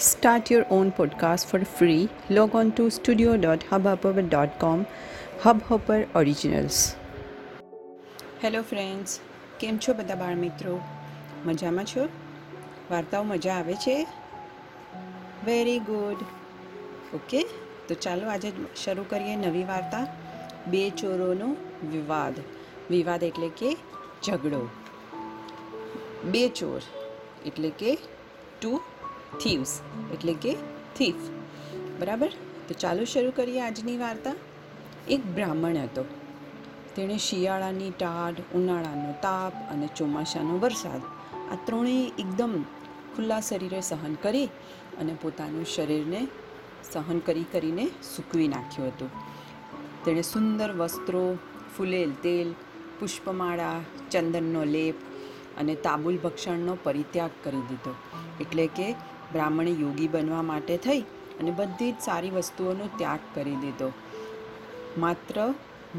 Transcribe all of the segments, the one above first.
Start your own podcast for free. Log on to studio.hubhopper.com. Hubhopper Originals. Hello friends કેમ છો બધા બાળ મિત્રો? મજામાં છો? વાર્તાઓ મજા આવે છે? વેરી ગુડ ઓકે તો ચાલો આજે શરૂ કરીએ નવી વાર્તા. બે ચોરોનો વિવાદ. વિવાદ એટલે કે ઝઘડો. બે ચોર એટલે કે ટુ થીવ્સ એટલે કે થીફ બરાબર? તો ચાલો શરૂ કરીએ આજની વાર્તા. એક બ્રાહ્મણ હતો. તેણે શિયાળાની ટાઢ, ઉનાળાનો તાપ અને ચોમાસાનો વરસાદ, આ ત્રણેય એકદમ ખુલ્લા શરીરે સહન કરી અને પોતાનું શરીરને સહન કરી કરીને સૂકવી નાખ્યું હતું. તેણે સુંદર વસ્ત્રો, ફૂલેલ તેલ, પુષ્પમાળા, ચંદનનો લેપ અને તાબુલ ભક્ષણનો પરિત્યાગ કરી દીધો. એટલે કે બ્રાહ્મણે યોગી બનવા માટે થઈ અને બધી જ સારી વસ્તુઓનો ત્યાગ કરી દીધો. માત્ર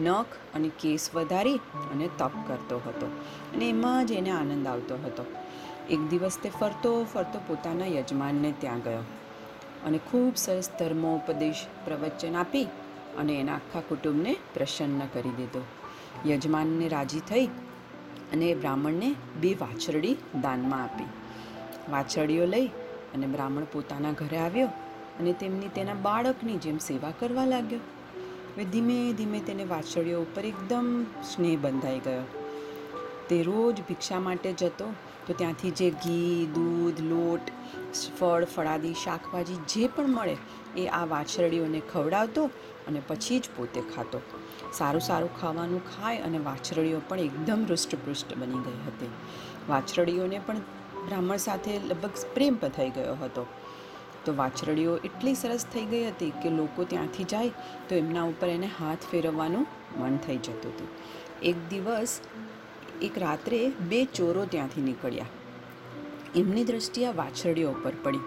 નખ અને કેસ વધારી અને તપ કરતો હતો અને એમાં જ એને આનંદ આવતો હતો. એક દિવસ તે ફરતો ફરતો પોતાના યજમાનને ત્યાં ગયો અને ખૂબ સરસ ધર્મોપદેશ પ્રવચન આપી અને એના આખા કુટુંબને પ્રસન્ન કરી દીધો. યજમાનને રાજી થઈ અને બ્રાહ્મણને બે વાછરડી દાનમાં આપી. વાછરડીઓ લઈ અને બ્રાહ્મણ પોતાના ઘરે આવ્યો અને તેમની તેના બાળકની જેમ સેવા કરવા લાગ્યો. હવે ધીમે ધીમે તેને વાછળીઓ ઉપર એકદમ સ્નેહ બંધાઈ ગયો. તે રોજ ભિક્ષા માટે જતો તો ત્યાંથી જે ઘી, દૂધ, લોટ, ફળ, ફળાદી, શાકભાજી જે પણ મળે એ આ વાછરડીઓને ખવડાવતો અને પછી જ પોતે ખાતો. સારું સારું ખાવાનું ખાય અને વાછરડીઓ પણ એકદમ હૃષ્ટપૃષ્ટ બની ગઈ હતી. વાછરડીઓને પણ બ્રાહ્મણ સાથે લગભગ પ્રેમ પથાઈ ગયો હતો. તો વાછરડીઓ એટલી સરસ થઈ ગઈ હતી કે લોકો ત્યાંથી જાય તો એમના ઉપર એને હાથ ફેરવવાનું મન થઈ જતું હતું. એક દિવસ, એક રાત્રે બે ચોરો ત્યાંથી નીકળ્યા. એમની દ્રષ્ટિ વાછરડીઓ ઉપર પડી.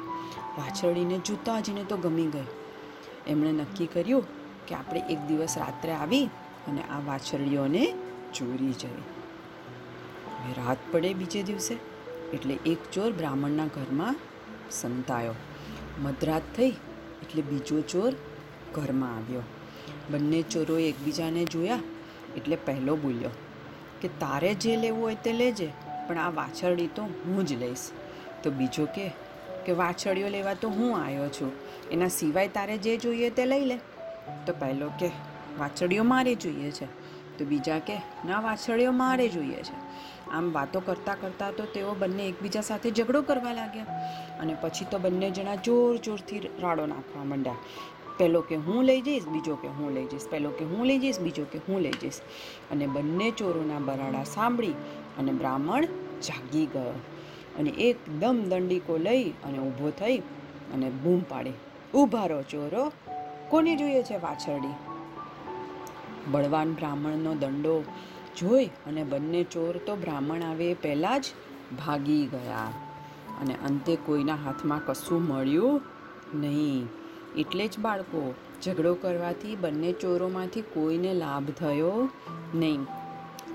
વાછરડીને જૂતા જીને તો ગમી ગઈ. એમણે નક્કી કર્યું કે આપણે એક દિવસ રાત્રે આવી અને આ વાછરડીઓને ચોરી જઈ હવે રાત પડે બીજે દિવસે. એટલે એક ચોર બ્રાહ્મણના ઘરમાં સંતાયો. મધરાત થઈ એટલે બીજો ચોર ઘરમાં આવ્યો. બંને ચોરોએ એકબીજાને જોયા એટલે પહેલો બોલ્યો, કે તારે જે લેવું હોય તે લેજે, પણ આ વાછરડી તો હું જ લઈશ. તો બીજો કે કે વાછરડીઓ લેવા તો હું આવ્યો છું, એના સિવાય તારે જે જોઈએ તે લઈ લે. તો પહેલો કે વાછરડીઓ મારે જોઈએ છે. તો બીજા કે, ના, વાછરડીઓ મારે જોઈએ છે. આમ વાતો કરતાં કરતાં તો તેઓ બંને એકબીજા સાથે ઝઘડો કરવા લાગ્યા અને પછી તો બંને જણા જોર જોરથી રાડો નાખવા માંડ્યા. પહેલો કે હું લઈ જઈશ, બીજો કે હું લઈ જઈશ. પહેલો કે હું લઈ જઈશ, બીજો કે હું લઈ જઈશ. અને બંને ચોરોના બરાડા સાંભળી અને બ્રાહ્મણ જાગી ગયો અને એકદમ દંડીકો લઈ અને ઊભો થઈ અને બૂમ પાડી. ઊભા રહો ચોરો, કોને જોઈએ છે વાછરડી? બળવાન બ્રાહ્મણનો દંડો જોઈ અને બંને ચોર તો બ્રાહ્મણ આવે પહેલાં જ ભાગી ગયા. અને અંતે કોઈના હાથમાં કશું મળ્યું નહીં. એટલે જ બાળકો, ઝઘડો કરવાથી બંને ચોરોમાંથી કોઈને લાભ થયો નહીં.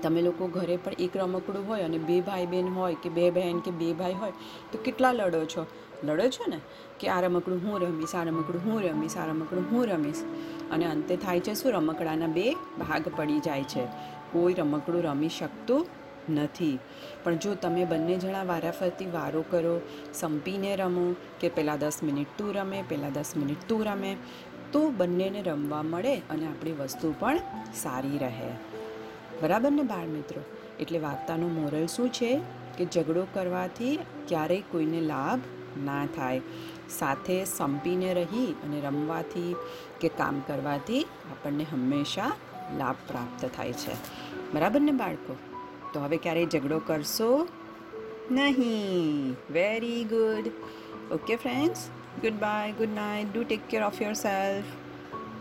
તમે લોકો ઘરે પણ એક રમકડું હોય અને બે ભાઈ બહેન હોય કે બે બહેન કે બે ભાઈ હોય, તો કેટલા લડો છો? લડો છો ને? કે આ રમકડું હું રમીશ, આ રમકડું હું રમીશ, આ રમકડું હું રમીશ? અને અંતે થાય છે શું? રમકડાના બે ભાગ પડી જાય છે. કોઈ રમકડું રમી શકતું નથી. પણ જો તમે બંને જણા વારાફરતી વારો કરો, સંપીને રમો કે પહેલાં દસ મિનિટ તું રમે પહેલાં દસ મિનિટ તું રમે, તો બંનેને રમવા મળે અને આપણી વસ્તુ પણ સારી રહે. બરાબર ને બાળ મિત્રો? એટલે વાર્તાનો મોરલ શું છે? કે ઝઘડો કરવાથી ક્યારેય કોઈને લાભ ના થાય. સાથે સંપીને રહી અને રમવાથી કે કામ કરવાથી આપણને હંમેશા લાભ પ્રાપ્ત થાય છે. બરાબર ને બાળકો? તો હવે ક્યારેય ઝઘડો કરશો નહીં. Very good okay friends good bye good night do take care of yourself